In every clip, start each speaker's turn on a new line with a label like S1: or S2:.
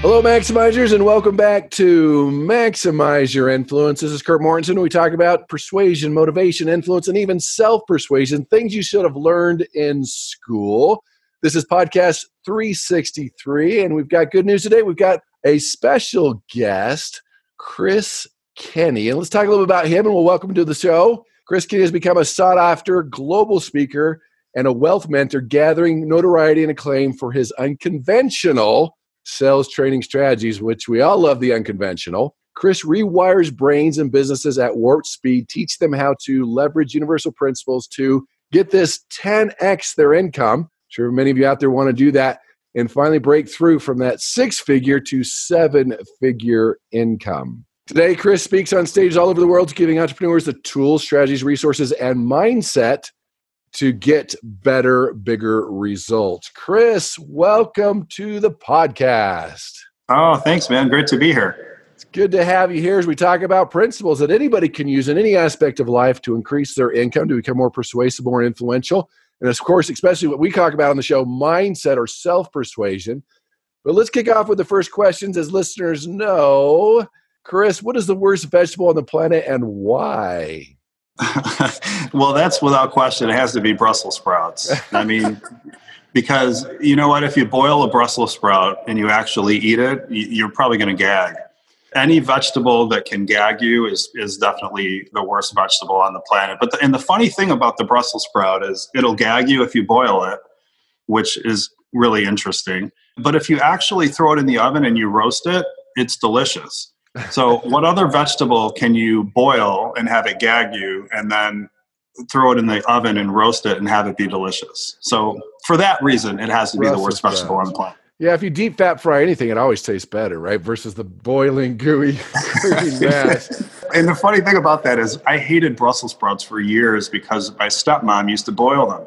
S1: Hello, Maximizers, and welcome back to Maximize Your Influence. This is Kurt Mortensen. We talk about persuasion, motivation, influence, and even self persuasion, things you should have learned in school. This is podcast 363, and we've got good news today. We've got a special guest, Chris Kenny. And let's talk a little bit about him, and we'll welcome to the show. Chris Kenny has become a sought after global speaker and a wealth mentor, gathering notoriety and acclaim for his unconventional sales training strategies, which we all love the unconventional. Chris rewires brains and businesses at warp speed, teach them how to leverage universal principles to get this 10x their income. I'm sure many of you out there want to do that and finally break through from that six figure to seven figure income. Today, Chris speaks on stages all over the world, giving entrepreneurs the tools, strategies, resources, and mindset to get better, bigger results. Chris, welcome to the podcast.
S2: Oh, thanks, man. Great to be here.
S1: It's good to have you here as we talk about principles that anybody can use in any aspect of life to increase their income, to become more persuasive, more influential. And of course, especially what we talk about on the show mindset or self persuasion. But let's kick off with the first questions. As listeners know, Chris, what is the worst vegetable on the planet and why?
S2: Well, that's without question. It has to be Brussels sprouts. I mean, because you know what? If you boil a Brussels sprout and you actually eat it, you're probably going to gag. Any vegetable that can gag you is is definitely the worst vegetable on the planet. But the, and the funny thing about the Brussels sprout is it'll gag you if you boil it, which is really interesting. But if you actually throw it in the oven and you roast it, it's delicious. So, what other vegetable can you boil and have it gag you, and then throw it in the oven and roast it and have it be delicious? So, for that reason, it has to be the worst vegetable on the planet.
S1: Yeah, if you deep fat fry anything, it always tastes better, right? Versus the boiling, gooey, mass.
S2: and the funny thing about that is, I hated Brussels sprouts for years because my stepmom used to boil them.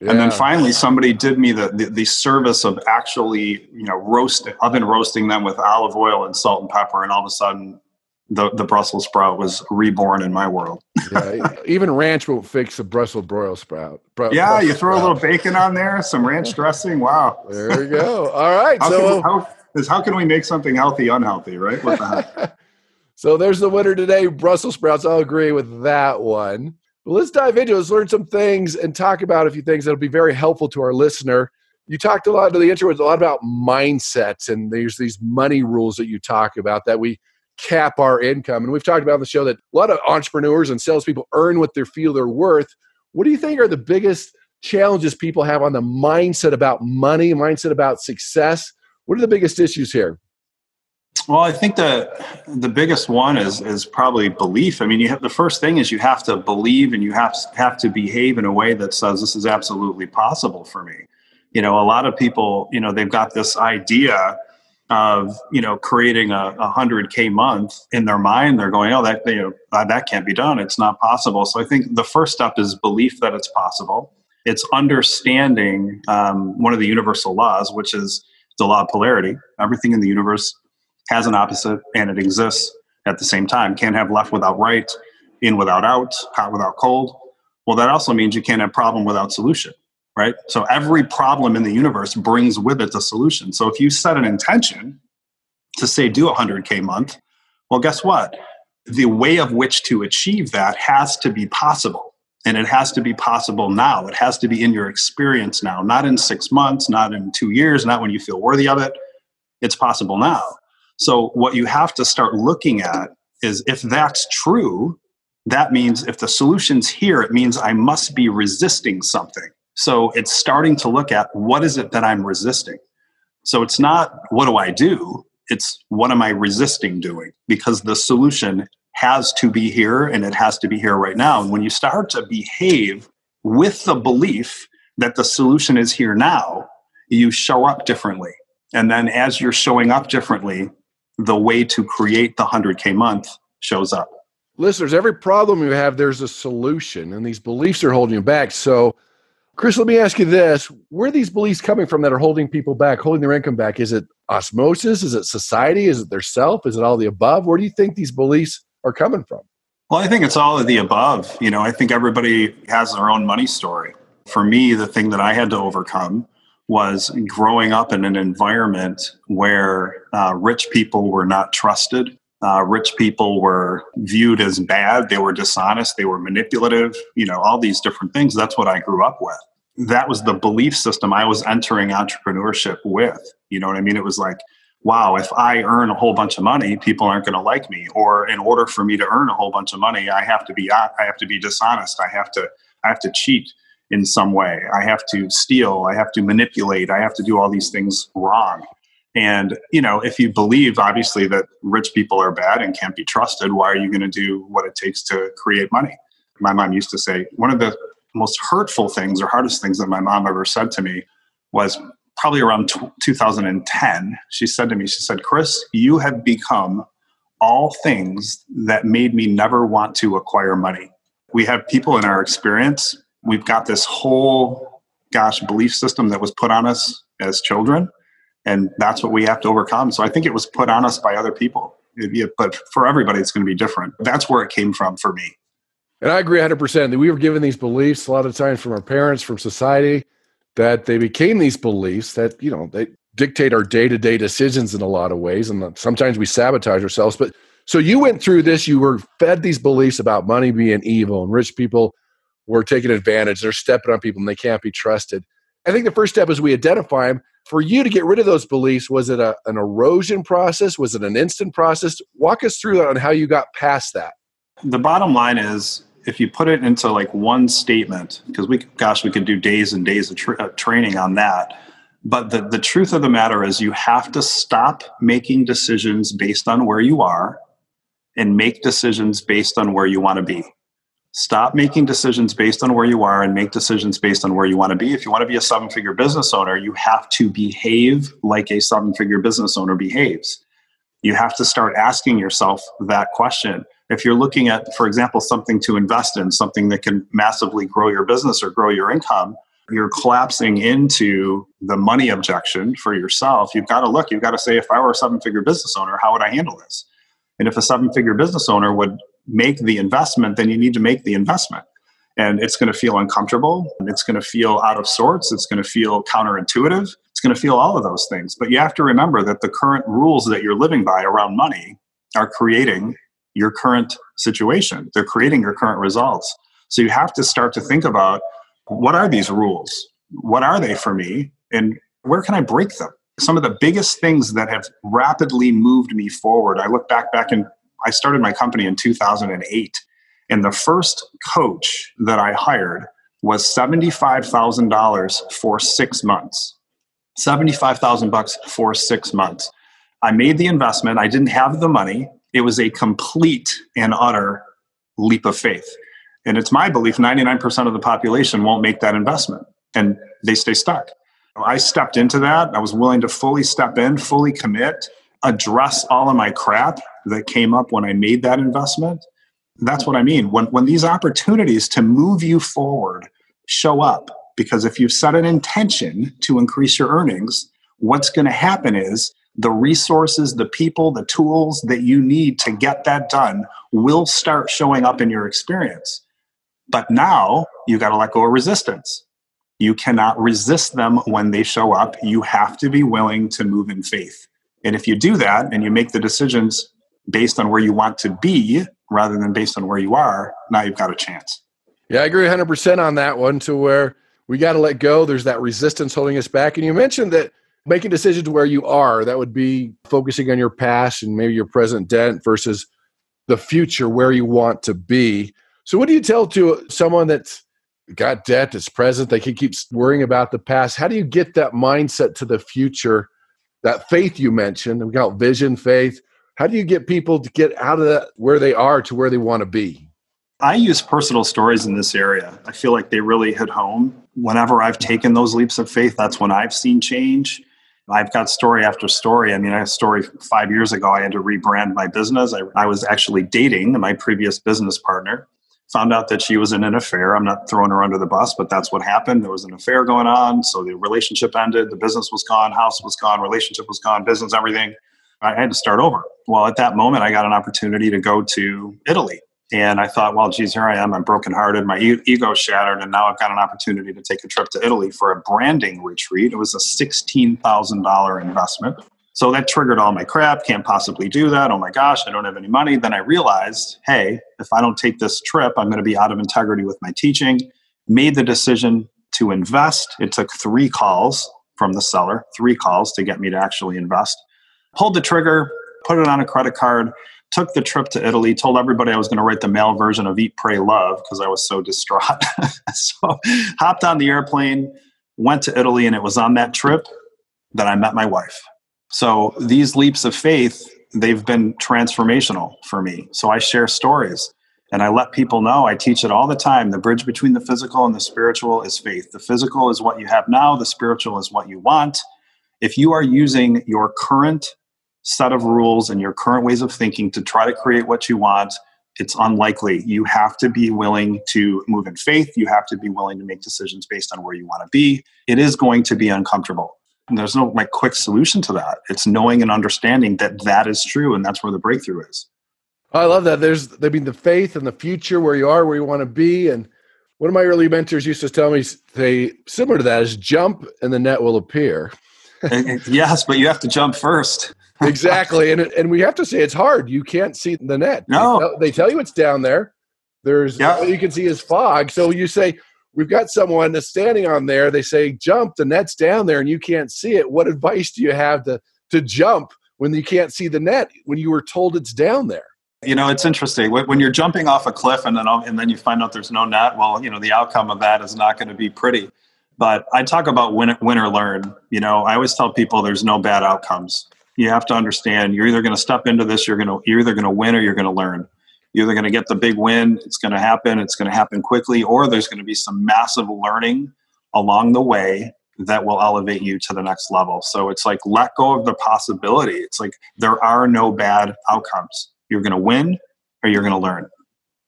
S2: Yeah. And then finally, somebody did me the, the, the, service of actually, you know, roast oven roasting them with olive oil and salt and pepper, and all of a sudden, the the Brussels sprout was reborn in my world.
S1: yeah, even ranch won't fix a Brussels broil sprout.
S2: Bru- yeah, Brussels you throw sprout. a little bacon on there, some ranch dressing. Wow.
S1: There you go. All right.
S2: how so, can, how, is how can we make something healthy unhealthy? Right. What the heck?
S1: so there's the winner today, Brussels sprouts. I'll agree with that one. Well, let's dive into it. Let's learn some things and talk about a few things that'll be very helpful to our listener. You talked a lot to the intro, a lot about mindsets, and there's these money rules that you talk about that we cap our income. And we've talked about on the show that a lot of entrepreneurs and salespeople earn what they feel they're worth. What do you think are the biggest challenges people have on the mindset about money, mindset about success? What are the biggest issues here?
S2: Well, I think the the biggest one is is probably belief. I mean, you have the first thing is you have to believe and you have have to behave in a way that says this is absolutely possible for me. You know, a lot of people, you know, they've got this idea of you know creating a hundred k month in their mind. They're going, oh, that you know that can't be done. It's not possible. So I think the first step is belief that it's possible. It's understanding um, one of the universal laws, which is the law of polarity. Everything in the universe has an opposite and it exists at the same time. Can't have left without right, in without out, hot without cold. Well, that also means you can't have problem without solution, right? So every problem in the universe brings with it a solution. So if you set an intention to say do a 100K month, well, guess what? The way of which to achieve that has to be possible. And it has to be possible now. It has to be in your experience now, not in six months, not in two years, not when you feel worthy of it. It's possible now. So, what you have to start looking at is if that's true, that means if the solution's here, it means I must be resisting something. So, it's starting to look at what is it that I'm resisting. So, it's not what do I do? It's what am I resisting doing? Because the solution has to be here and it has to be here right now. And when you start to behave with the belief that the solution is here now, you show up differently. And then as you're showing up differently, the way to create the 100K month shows up.
S1: Listeners, every problem you have, there's a solution, and these beliefs are holding you back. So, Chris, let me ask you this where are these beliefs coming from that are holding people back, holding their income back? Is it osmosis? Is it society? Is it their self? Is it all the above? Where do you think these beliefs are coming from?
S2: Well, I think it's all of the above. You know, I think everybody has their own money story. For me, the thing that I had to overcome was growing up in an environment where uh, rich people were not trusted. Uh, rich people were viewed as bad. They were dishonest. They were manipulative. You know, all these different things. That's what I grew up with. That was the belief system I was entering entrepreneurship with. You know what I mean? It was like, wow, if I earn a whole bunch of money, people aren't going to like me. Or in order for me to earn a whole bunch of money, I have to be I have to be dishonest. I have to I have to cheat in some way. I have to steal, I have to manipulate, I have to do all these things wrong. And, you know, if you believe obviously that rich people are bad and can't be trusted, why are you going to do what it takes to create money? My mom used to say one of the most hurtful things or hardest things that my mom ever said to me was probably around t- 2010. She said to me, she said, Chris, you have become all things that made me never want to acquire money. We have people in our experience we've got this whole gosh belief system that was put on us as children and that's what we have to overcome. So i think it was put on us by other people. But for everybody it's going to be different. That's where it came from for me.
S1: And i agree 100% that we were given these beliefs a lot of times from our parents from society that they became these beliefs that you know they dictate our day-to-day decisions in a lot of ways and sometimes we sabotage ourselves. But so you went through this you were fed these beliefs about money being evil and rich people were taking advantage. They're stepping on people and they can't be trusted. I think the first step is we identify them. For you to get rid of those beliefs, was it a, an erosion process? Was it an instant process? Walk us through that on how you got past that.
S2: The bottom line is if you put it into like one statement, because we, gosh, we could do days and days of tra- uh, training on that. But the, the truth of the matter is, you have to stop making decisions based on where you are and make decisions based on where you want to be. Stop making decisions based on where you are and make decisions based on where you want to be. If you want to be a seven figure business owner, you have to behave like a seven figure business owner behaves. You have to start asking yourself that question. If you're looking at, for example, something to invest in, something that can massively grow your business or grow your income, you're collapsing into the money objection for yourself. You've got to look, you've got to say, if I were a seven figure business owner, how would I handle this? And if a seven figure business owner would make the investment, then you need to make the investment. And it's going to feel uncomfortable. It's going to feel out of sorts. It's going to feel counterintuitive. It's going to feel all of those things. But you have to remember that the current rules that you're living by around money are creating your current situation, they're creating your current results. So you have to start to think about what are these rules? What are they for me? And where can I break them? Some of the biggest things that have rapidly moved me forward. I look back back in I started my company in 2008. And the first coach that I hired was $75,000 for six months. 75,000 bucks for six months. I made the investment. I didn't have the money. It was a complete and utter leap of faith. And it's my belief 99% of the population won't make that investment and they stay stuck. I stepped into that. I was willing to fully step in, fully commit, address all of my crap that came up when I made that investment. That's what I mean. When, when these opportunities to move you forward show up, because if you've set an intention to increase your earnings, what's going to happen is the resources, the people, the tools that you need to get that done will start showing up in your experience. But now you got to let go of resistance. You cannot resist them when they show up. You have to be willing to move in faith. And if you do that and you make the decisions based on where you want to be rather than based on where you are, now you've got a chance.
S1: Yeah, I agree 100% on that one to where we got to let go. There's that resistance holding us back. And you mentioned that making decisions where you are, that would be focusing on your past and maybe your present debt versus the future where you want to be. So, what do you tell to someone that's got debt, that's present, they can keep worrying about the past? How do you get that mindset to the future, that faith you mentioned? We got vision, faith. How do you get people to get out of that where they are to where they want to be?
S2: I use personal stories in this area. I feel like they really hit home. Whenever I've taken those leaps of faith, that's when I've seen change. I've got story after story. I mean, I had a story five years ago. I had to rebrand my business. I, I was actually dating my previous business partner. Found out that she was in an affair. I'm not throwing her under the bus, but that's what happened. There was an affair going on. So the relationship ended. The business was gone. House was gone. Relationship was gone. Business, everything. I had to start over. Well, at that moment, I got an opportunity to go to Italy. And I thought, well, geez, here I am. I'm brokenhearted. My ego shattered. And now I've got an opportunity to take a trip to Italy for a branding retreat. It was a $16,000 investment. So that triggered all my crap. Can't possibly do that. Oh my gosh, I don't have any money. Then I realized, hey, if I don't take this trip, I'm going to be out of integrity with my teaching. Made the decision to invest. It took three calls from the seller, three calls to get me to actually invest pulled the trigger, put it on a credit card, took the trip to Italy, told everybody I was going to write the male version of Eat, Pray, Love because I was so distraught. so hopped on the airplane, went to Italy, and it was on that trip that I met my wife. So these leaps of faith, they've been transformational for me. So I share stories and I let people know. I teach it all the time. The bridge between the physical and the spiritual is faith. The physical is what you have now, the spiritual is what you want. If you are using your current set of rules and your current ways of thinking to try to create what you want, it's unlikely. You have to be willing to move in faith. You have to be willing to make decisions based on where you want to be. It is going to be uncomfortable. And there's no like quick solution to that. It's knowing and understanding that that is true, and that's where the breakthrough is.
S1: I love that. There's, I mean, the faith and the future, where you are, where you want to be, and one of my early mentors used to tell me, say similar to that is jump and the net will appear.
S2: Eh, eh, yes, but you have to jump first
S1: exactly, and and we have to say it's hard. You can't see the net.
S2: No,
S1: they tell, they tell you it's down there. There's yeah. all you can see is fog. So you say we've got someone that's standing on there. They say jump. The net's down there, and you can't see it. What advice do you have to to jump when you can't see the net when you were told it's down there?
S2: You know, it's interesting when you're jumping off a cliff and then and then you find out there's no net. Well, you know, the outcome of that is not going to be pretty. But I talk about win, win or learn. You know, I always tell people there's no bad outcomes you have to understand you're either going to step into this you're going to you're either going to win or you're going to learn you're either going to get the big win it's going to happen it's going to happen quickly or there's going to be some massive learning along the way that will elevate you to the next level so it's like let go of the possibility it's like there are no bad outcomes you're going to win or you're going to learn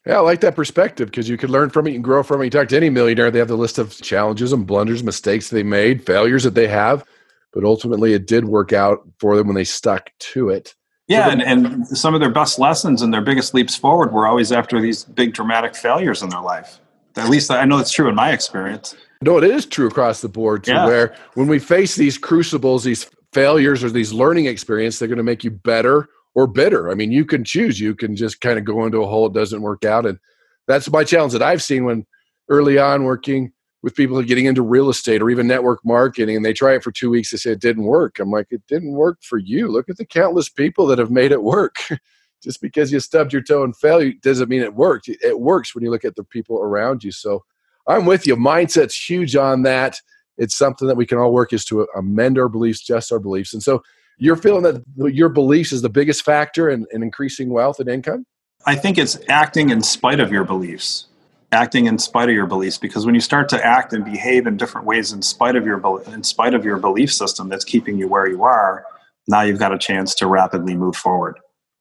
S1: yeah, I like that perspective because you can learn from it and grow from it. You talk to any millionaire, they have the list of challenges and blunders, mistakes they made, failures that they have but ultimately it did work out for them when they stuck to it.
S2: Yeah, and, and some of their best lessons and their biggest leaps forward were always after these big dramatic failures in their life. At least I know it's true in my experience.
S1: No, it is true across the board too, yeah. where when we face these crucibles, these failures or these learning experiences, they're going to make you better or bitter. I mean, you can choose. You can just kind of go into a hole, it doesn't work out. And that's my challenge that I've seen when early on working with people getting into real estate or even network marketing and they try it for two weeks they say it didn't work. I'm like it didn't work for you. Look at the countless people that have made it work. Just because you stubbed your toe and failed doesn't mean it worked. It works when you look at the people around you. So i'm with you. Mindset's huge on that. It's something that we can all work is to amend our beliefs just our beliefs. And so you're feeling that your beliefs is the biggest factor in, in increasing wealth and income?
S2: I think it's acting in spite of your beliefs acting in spite of your beliefs because when you start to act and behave in different ways in spite of your in spite of your belief system that's keeping you where you are now you've got a chance to rapidly move forward.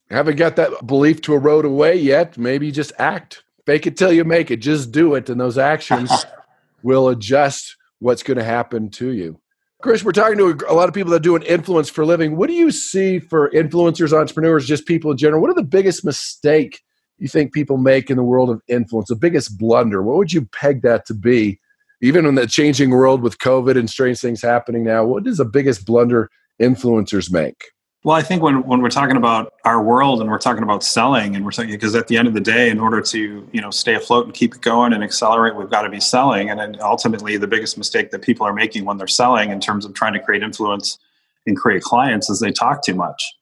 S1: Haven't got that belief to erode away yet? Maybe just act. Fake it till you make it. Just do it and those actions will adjust what's going to happen to you. Chris we're talking to a lot of people that do an influence for a living. What do you see for influencers entrepreneurs just people in general? What are the biggest mistake you think people make in the world of influence? The biggest blunder? What would you peg that to be? Even in the changing world with COVID and strange things happening now, what is the biggest blunder influencers make?
S2: Well, I think when, when we're talking about our world and we're talking about selling and we're talking because at the end of the day, in order to you know stay afloat and keep it going and accelerate, we've got to be selling. And then ultimately, the biggest mistake that people are making when they're selling in terms of trying to create influence and create clients is they talk too much.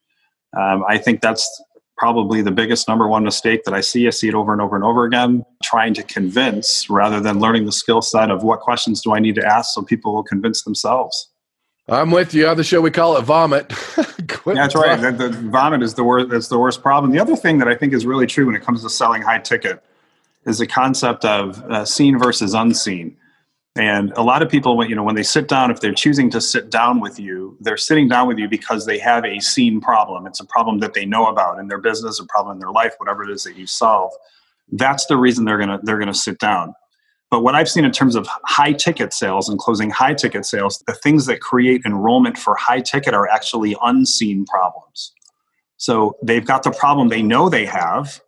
S2: Um, I think that's probably the biggest number one mistake that I see. I see it over and over and over again, trying to convince rather than learning the skill set of what questions do I need to ask so people will convince themselves.
S1: I'm with you. On the show, we call it vomit.
S2: yeah, that's right. The, the, vomit is the worst. That's the worst problem. The other thing that I think is really true when it comes to selling high ticket is the concept of uh, seen versus unseen. And a lot of people, you know, when they sit down, if they're choosing to sit down with you, they're sitting down with you because they have a seen problem. It's a problem that they know about in their business, a problem in their life, whatever it is that you solve. That's the reason they're gonna they're gonna sit down. But what I've seen in terms of high ticket sales and closing high ticket sales, the things that create enrollment for high ticket are actually unseen problems. So they've got the problem they know they have,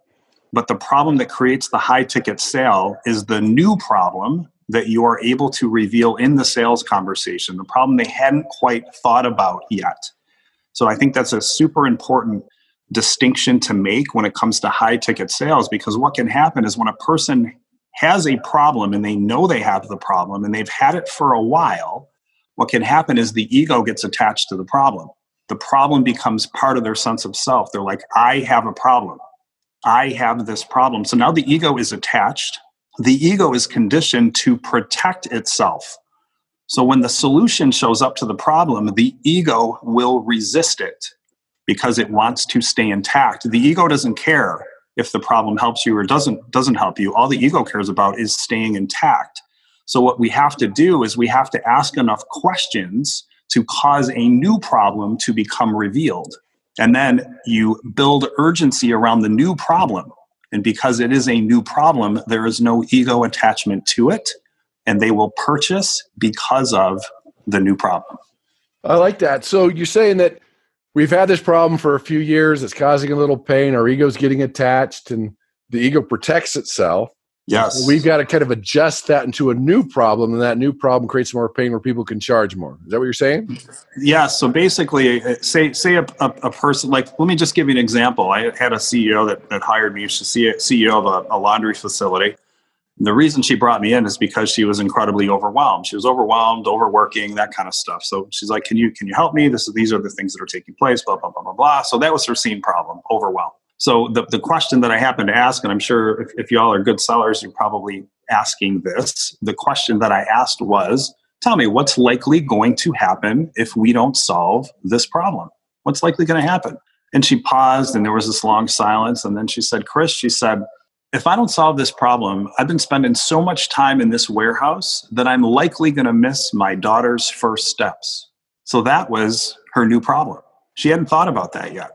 S2: but the problem that creates the high ticket sale is the new problem that you are able to reveal in the sales conversation, the problem they hadn't quite thought about yet. So I think that's a super important distinction to make when it comes to high ticket sales because what can happen is when a person has a problem and they know they have the problem and they've had it for a while, what can happen is the ego gets attached to the problem. The problem becomes part of their sense of self. They're like, I have a problem. I have this problem. So now the ego is attached the ego is conditioned to protect itself. So when the solution shows up to the problem, the ego will resist it because it wants to stay intact. The ego doesn't care if the problem helps you or doesn't doesn't help you. All the ego cares about is staying intact. So what we have to do is we have to ask enough questions to cause a new problem to become revealed. And then you build urgency around the new problem. And because it is a new problem, there is no ego attachment to it. And they will purchase because of the new problem.
S1: I like that. So you're saying that we've had this problem for a few years. It's causing a little pain. Our ego's getting attached, and the ego protects itself.
S2: Yes.
S1: So we've got to kind of adjust that into a new problem, and that new problem creates more pain where people can charge more. Is that what you're saying?
S2: Yeah. So basically, uh, say say a, a, a person like let me just give you an example. I had a CEO that, that hired me. She's CEO of a, a laundry facility. And the reason she brought me in is because she was incredibly overwhelmed. She was overwhelmed, overworking, that kind of stuff. So she's like, "Can you can you help me? This is these are the things that are taking place." Blah blah blah blah blah. So that was her seen problem, overwhelmed. So the, the question that I happen to ask, and I'm sure if, if y'all are good sellers, you're probably asking this. The question that I asked was, tell me what's likely going to happen if we don't solve this problem? What's likely going to happen? And she paused and there was this long silence. And then she said, Chris, she said, if I don't solve this problem, I've been spending so much time in this warehouse that I'm likely going to miss my daughter's first steps. So that was her new problem. She hadn't thought about that yet.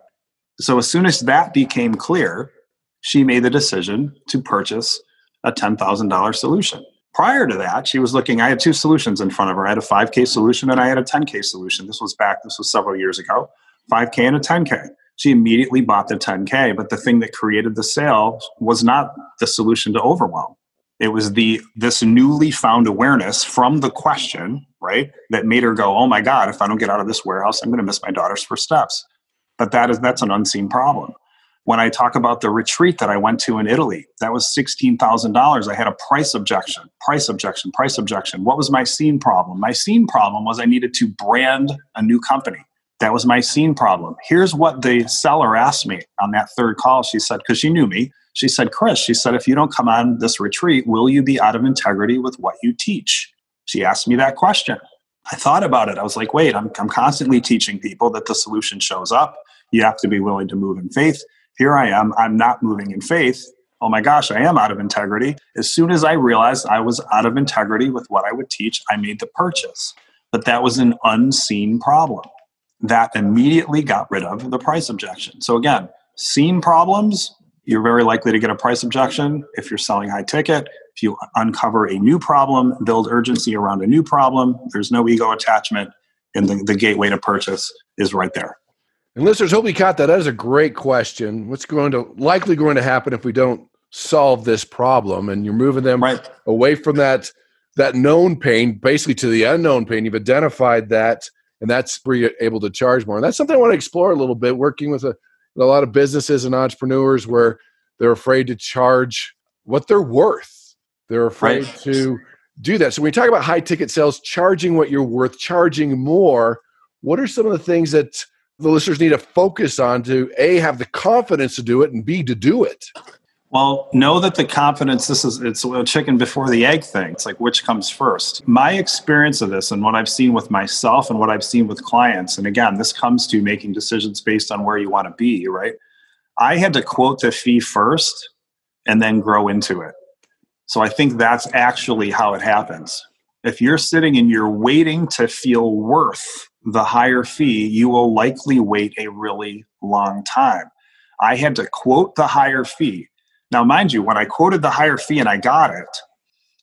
S2: So as soon as that became clear, she made the decision to purchase a $10,000 solution. Prior to that, she was looking, I had two solutions in front of her. I had a 5K solution and I had a 10K solution. This was back, this was several years ago, 5K and a 10K. She immediately bought the 10K, but the thing that created the sale was not the solution to overwhelm. It was the this newly found awareness from the question, right, that made her go, "Oh my God! If I don't get out of this warehouse, I'm going to miss my daughter's first steps." But that is that's an unseen problem. When i talk about the retreat that i went to in italy that was $16000 i had a price objection price objection price objection. What was my seen problem? My seen problem was i needed to brand a new company. That was my seen problem. Here's what the seller asked me on that third call. She said because she knew me. She said chris she said if you don't come on this retreat will you be out of integrity with what you teach? She asked me that question. I thought about it. I was like, wait, I'm, I'm constantly teaching people that the solution shows up. You have to be willing to move in faith. Here I am. I'm not moving in faith. Oh my gosh, I am out of integrity. As soon as I realized I was out of integrity with what I would teach, I made the purchase. But that was an unseen problem. That immediately got rid of the price objection. So again, seen problems, you're very likely to get a price objection if you're selling high ticket. If you uncover a new problem, build urgency around a new problem, there's no ego attachment, and the, the gateway to purchase is right there.
S1: And listeners, hope you caught that. That is a great question. What's going to likely going to happen if we don't solve this problem? And you're moving them
S2: right.
S1: away from that that known pain, basically to the unknown pain. You've identified that, and that's where you're able to charge more. And that's something I want to explore a little bit. Working with a, with a lot of businesses and entrepreneurs where they're afraid to charge what they're worth they're afraid right. to do that. So when you talk about high ticket sales, charging what you're worth, charging more, what are some of the things that the listeners need to focus on to A, have the confidence to do it, and B, to do it?
S2: Well, know that the confidence, this is, it's a chicken before the egg thing. It's like which comes first. My experience of this and what I've seen with myself and what I've seen with clients, and again, this comes to making decisions based on where you want to be, right? I had to quote the fee first and then grow into it. So I think that's actually how it happens. If you're sitting and you're waiting to feel worth the higher fee, you will likely wait a really long time. I had to quote the higher fee. Now, mind you, when I quoted the higher fee and I got it,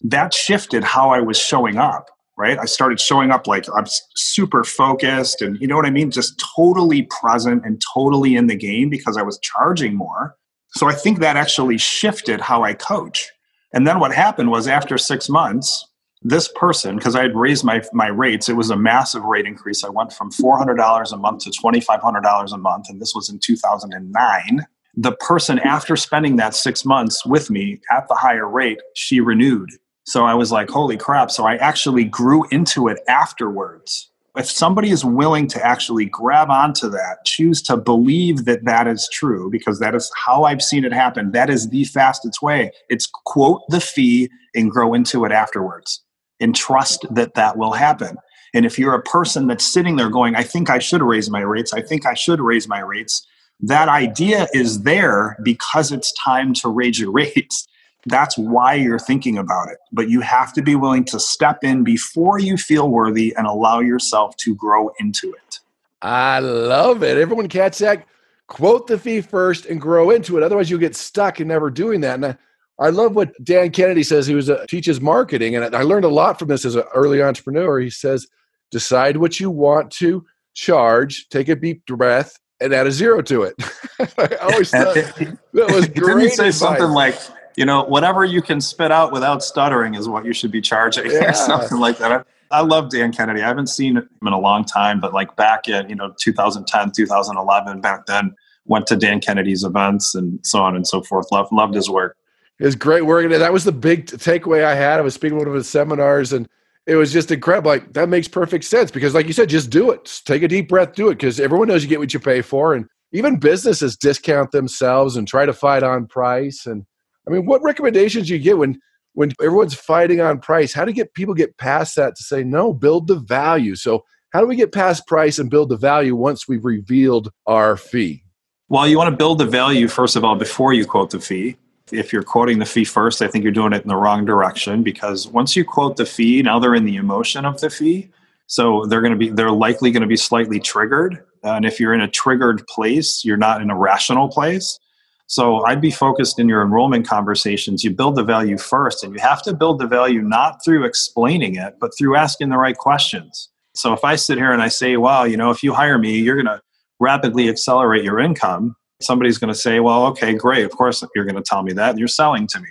S2: that shifted how I was showing up, right? I started showing up like I'm super focused and you know what I mean? Just totally present and totally in the game because I was charging more. So I think that actually shifted how I coach. And then what happened was after six months, this person, because I had raised my, my rates, it was a massive rate increase. I went from $400 a month to $2,500 a month, and this was in 2009. The person, after spending that six months with me at the higher rate, she renewed. So I was like, holy crap. So I actually grew into it afterwards. If somebody is willing to actually grab onto that, choose to believe that that is true, because that is how I've seen it happen, that is the fastest way. It's quote the fee and grow into it afterwards and trust that that will happen. And if you're a person that's sitting there going, I think I should raise my rates, I think I should raise my rates, that idea is there because it's time to raise your rates. That's why you're thinking about it. But you have to be willing to step in before you feel worthy and allow yourself to grow into it.
S1: I love it. Everyone catch that. Quote the fee first and grow into it. Otherwise, you'll get stuck in never doing that. And I, I love what Dan Kennedy says. He was a, teaches marketing, and I learned a lot from this as an early entrepreneur. He says, decide what you want to charge, take a deep breath, and add a zero to it. I always thought that was great.
S2: Didn't he say
S1: advice.
S2: something like, you know, whatever you can spit out without stuttering is what you should be charging,
S1: Yeah.
S2: or something like that. I, I love Dan Kennedy. I haven't seen him in a long time, but like back in you know 2010, 2011, back then, went to Dan Kennedy's events and so on and so forth. Loved loved his work.
S1: His great work. And that was the big takeaway I had. I was speaking at one of his seminars, and it was just incredible. Like, that makes perfect sense because, like you said, just do it. Just take a deep breath, do it because everyone knows you get what you pay for. And even businesses discount themselves and try to fight on price. And I mean, what recommendations you get when when everyone's fighting on price? How do you get people get past that to say no, build the value? So how do we get past price and build the value once we've revealed our fee?
S2: Well, you want to build the value first of all before you quote the fee. If you're quoting the fee first, I think you're doing it in the wrong direction because once you quote the fee, now they're in the emotion of the fee. So they're going to be they're likely going to be slightly triggered. And if you're in a triggered place, you're not in a rational place. So I'd be focused in your enrollment conversations. You build the value first, and you have to build the value not through explaining it, but through asking the right questions. So if I sit here and I say, "Wow, you know, if you hire me, you're going to rapidly accelerate your income," somebody's going to say, "Well, okay, great. Of course you're going to tell me that. And you're selling to me."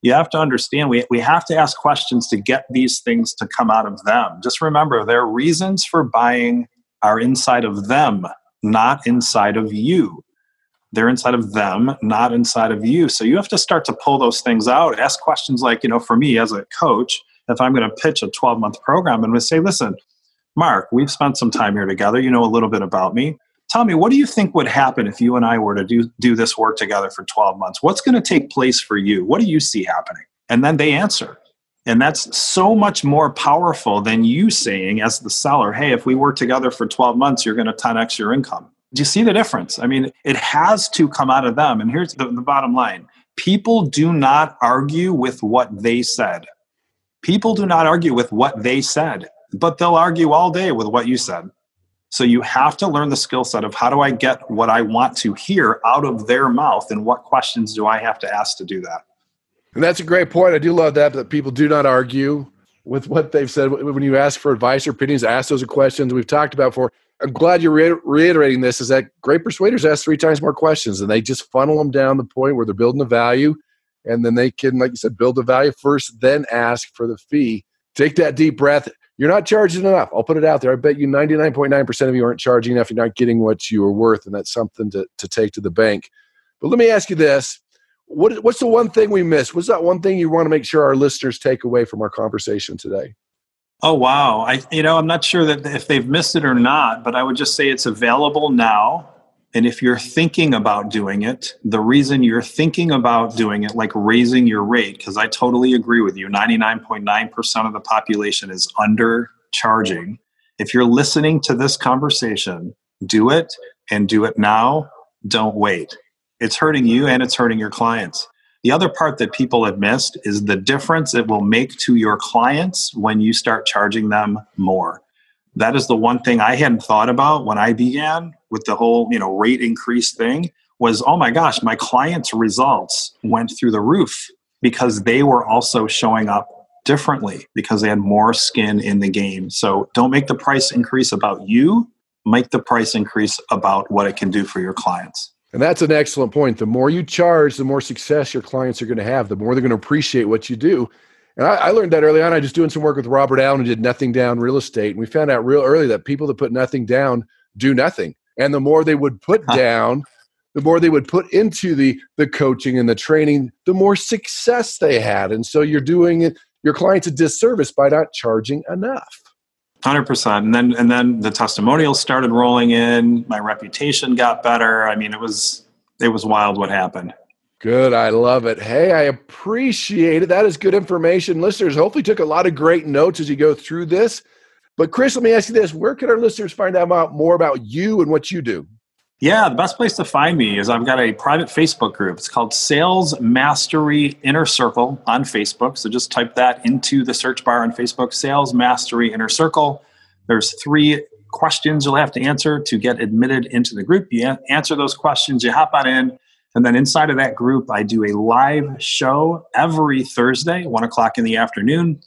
S2: You have to understand we, we have to ask questions to get these things to come out of them. Just remember, their reasons for buying are inside of them, not inside of you. They're inside of them, not inside of you. So you have to start to pull those things out. Ask questions like, you know, for me as a coach, if I'm going to pitch a 12 month program, going to say, listen, Mark, we've spent some time here together. You know a little bit about me. Tell me, what do you think would happen if you and I were to do, do this work together for 12 months? What's going to take place for you? What do you see happening? And then they answer. And that's so much more powerful than you saying, as the seller, hey, if we work together for 12 months, you're going to 10x your income. Do you see the difference? I mean, it has to come out of them. And here's the, the bottom line people do not argue with what they said. People do not argue with what they said, but they'll argue all day with what you said. So you have to learn the skill set of how do I get what I want to hear out of their mouth and what questions do I have to ask to do that?
S1: And that's a great point. I do love that that people do not argue with what they've said when you ask for advice or opinions. Ask those questions we've talked about before. I'm glad you're re- reiterating this. Is that great persuaders ask three times more questions and they just funnel them down the point where they're building the value, and then they can, like you said, build the value first, then ask for the fee. Take that deep breath. You're not charging enough. I'll put it out there. I bet you 99.9% of you aren't charging enough. You're not getting what you are worth, and that's something to, to take to the bank. But let me ask you this what, what's the one thing we missed? What's that one thing you want to make sure our listeners take away from our conversation today?
S2: Oh wow! I you know I'm not sure that if they've missed it or not, but I would just say it's available now. And if you're thinking about doing it, the reason you're thinking about doing it, like raising your rate, because I totally agree with you, 99.9% of the population is undercharging. If you're listening to this conversation, do it and do it now. Don't wait. It's hurting you and it's hurting your clients. The other part that people have missed is the difference it will make to your clients when you start charging them more. That is the one thing I hadn't thought about when I began with the whole, you know, rate increase thing was oh my gosh, my clients' results went through the roof because they were also showing up differently because they had more skin in the game. So don't make the price increase about you, make the price increase about what it can do for your clients.
S1: And that's an excellent point. The more you charge, the more success your clients are going to have, the more they're going to appreciate what you do. And I, I, learned that early on. I was doing some work with Robert Allen who did nothing down real estate. And we found out real early that people that put nothing down do nothing. And the more they would put down, the more they would put into the the coaching and the training, the more success they had. And so you're doing it your clients a disservice by not charging enough.
S2: Hundred percent, and then and then the testimonials started rolling in. My reputation got better. I mean, it was it was wild what happened.
S1: Good, I love it. Hey, I appreciate it. That is good information. Listeners, hopefully took a lot of great notes as you go through this. But Chris, let me ask you this: Where can our listeners find out more about you and what you do?
S2: Yeah, the best place to find me is I've got a private Facebook group. It's called Sales Mastery Inner Circle on Facebook. So just type that into the search bar on Facebook Sales Mastery Inner Circle. There's three questions you'll have to answer to get admitted into the group. You answer those questions, you hop on in. And then inside of that group, I do a live show every Thursday, one o'clock in the afternoon.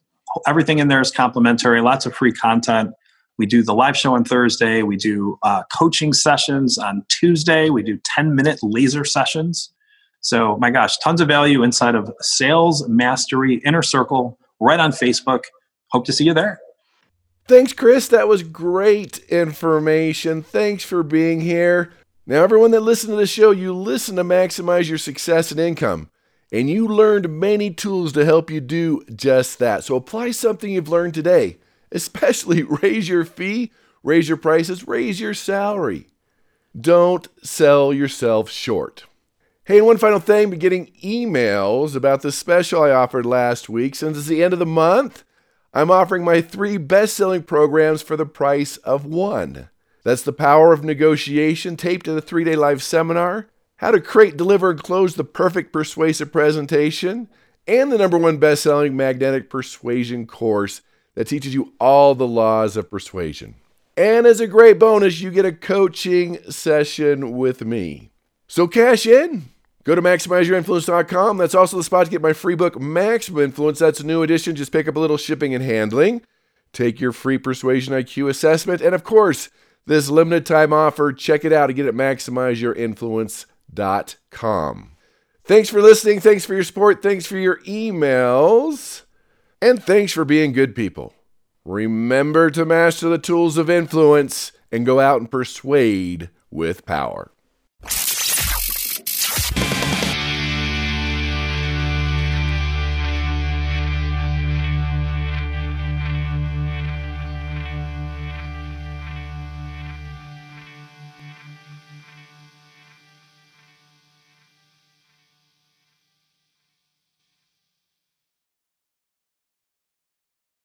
S2: Everything in there is complimentary, lots of free content. We do the live show on Thursday. We do uh, coaching sessions on Tuesday. We do 10 minute laser sessions. So, my gosh, tons of value inside of Sales Mastery Inner Circle right on Facebook. Hope to see you there.
S1: Thanks, Chris. That was great information. Thanks for being here. Now, everyone that listened to the show, you listen to maximize your success and income, and you learned many tools to help you do just that. So, apply something you've learned today especially raise your fee, raise your prices, raise your salary. Don't sell yourself short. Hey, and one final thing, be getting emails about the special I offered last week. Since it's the end of the month, I'm offering my three best selling programs for the price of one. That's the power of negotiation taped at a three day live seminar, how to create, deliver, and close the perfect persuasive presentation, and the number one best selling magnetic persuasion course that teaches you all the laws of persuasion. And as a great bonus, you get a coaching session with me. So cash in. Go to maximizeyourinfluence.com. That's also the spot to get my free book, Maximum Influence. That's a new edition. Just pick up a little shipping and handling. Take your free persuasion IQ assessment. And of course, this limited time offer, check it out and get it at maximizeyourinfluence.com. Thanks for listening. Thanks for your support. Thanks for your emails. And thanks for being good people. Remember to master the tools of influence and go out and persuade with power.